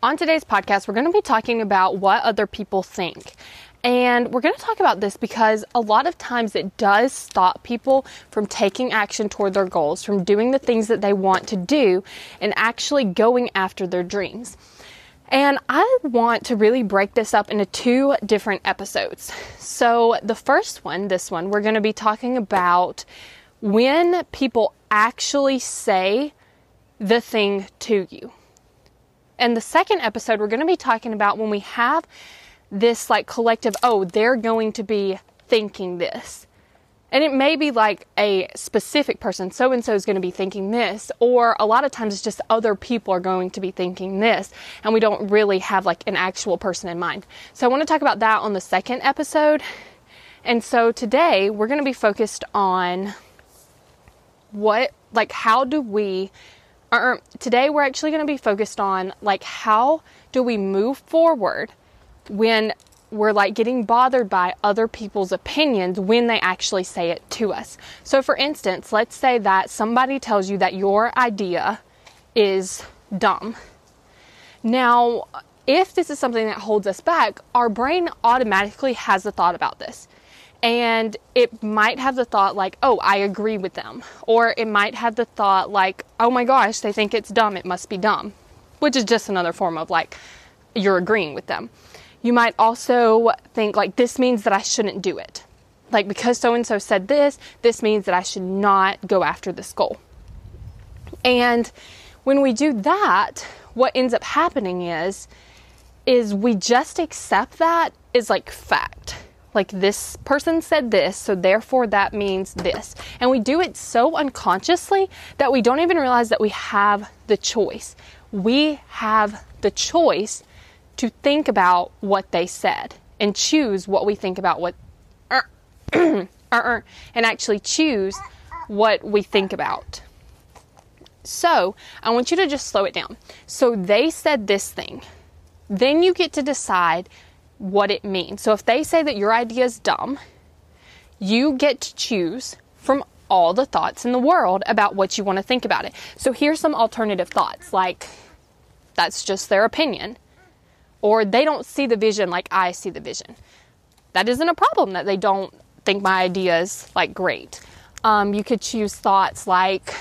On today's podcast, we're going to be talking about what other people think. And we're going to talk about this because a lot of times it does stop people from taking action toward their goals, from doing the things that they want to do, and actually going after their dreams. And I want to really break this up into two different episodes. So, the first one, this one, we're going to be talking about when people actually say the thing to you. And the second episode, we're going to be talking about when we have this like collective, oh, they're going to be thinking this. And it may be like a specific person, so and so is going to be thinking this, or a lot of times it's just other people are going to be thinking this, and we don't really have like an actual person in mind. So I want to talk about that on the second episode. And so today we're going to be focused on what, like, how do we today we're actually going to be focused on like how do we move forward when we're like getting bothered by other people's opinions when they actually say it to us. So for instance, let's say that somebody tells you that your idea is dumb. Now, if this is something that holds us back, our brain automatically has a thought about this and it might have the thought like, oh, I agree with them. Or it might have the thought like, oh my gosh, they think it's dumb, it must be dumb. Which is just another form of like, you're agreeing with them. You might also think like, this means that I shouldn't do it. Like, because so and so said this, this means that I should not go after this goal. And when we do that, what ends up happening is, is we just accept that is like fact like this person said this, so therefore that means this. And we do it so unconsciously that we don't even realize that we have the choice. We have the choice to think about what they said and choose what we think about what uh, uh, uh, and actually choose what we think about. So, I want you to just slow it down. So, they said this thing. Then you get to decide what it means. So if they say that your idea is dumb, you get to choose from all the thoughts in the world about what you want to think about it. So here's some alternative thoughts like that's just their opinion or they don't see the vision like I see the vision. That isn't a problem that they don't think my idea is like great. Um, you could choose thoughts like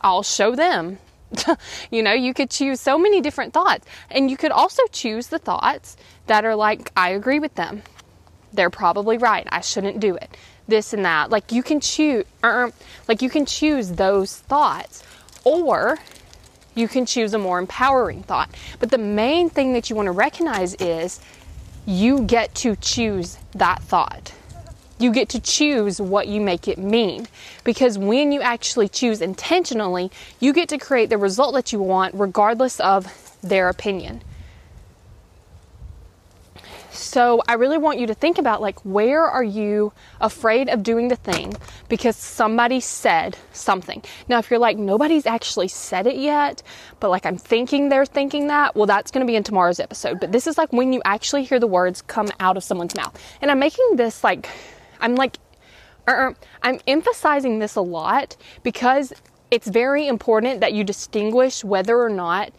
I'll show them you know, you could choose so many different thoughts. And you could also choose the thoughts that are like, I agree with them. They're probably right. I shouldn't do it. This and that. Like you can choose, uh, like you can choose those thoughts, or you can choose a more empowering thought. But the main thing that you want to recognize is you get to choose that thought. You get to choose what you make it mean. Because when you actually choose intentionally, you get to create the result that you want regardless of their opinion. So I really want you to think about like where are you afraid of doing the thing because somebody said something. Now if you're like nobody's actually said it yet, but like I'm thinking they're thinking that, well that's going to be in tomorrow's episode. But this is like when you actually hear the words come out of someone's mouth. And I'm making this like I'm like, uh-uh. I'm emphasizing this a lot because it's very important that you distinguish whether or not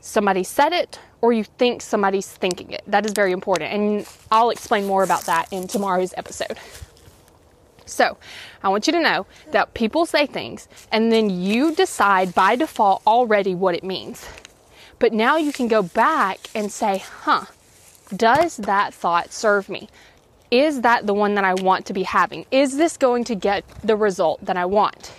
somebody said it or you think somebody's thinking it. That is very important. And I'll explain more about that in tomorrow's episode. So, I want you to know that people say things and then you decide by default already what it means. But now you can go back and say, huh, does that thought serve me? Is that the one that I want to be having? Is this going to get the result that I want?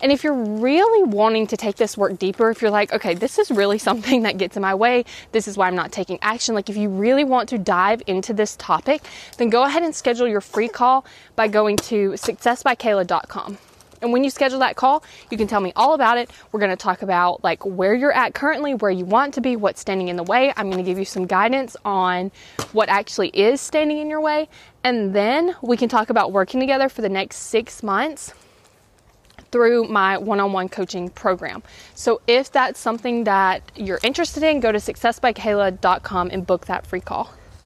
And if you're really wanting to take this work deeper, if you're like, okay, this is really something that gets in my way, this is why I'm not taking action, like if you really want to dive into this topic, then go ahead and schedule your free call by going to successbykayla.com. And when you schedule that call, you can tell me all about it. We're going to talk about like where you're at currently, where you want to be, what's standing in the way. I'm going to give you some guidance on what actually is standing in your way. And then we can talk about working together for the next six months through my one on one coaching program. So if that's something that you're interested in, go to successbykayla.com and book that free call.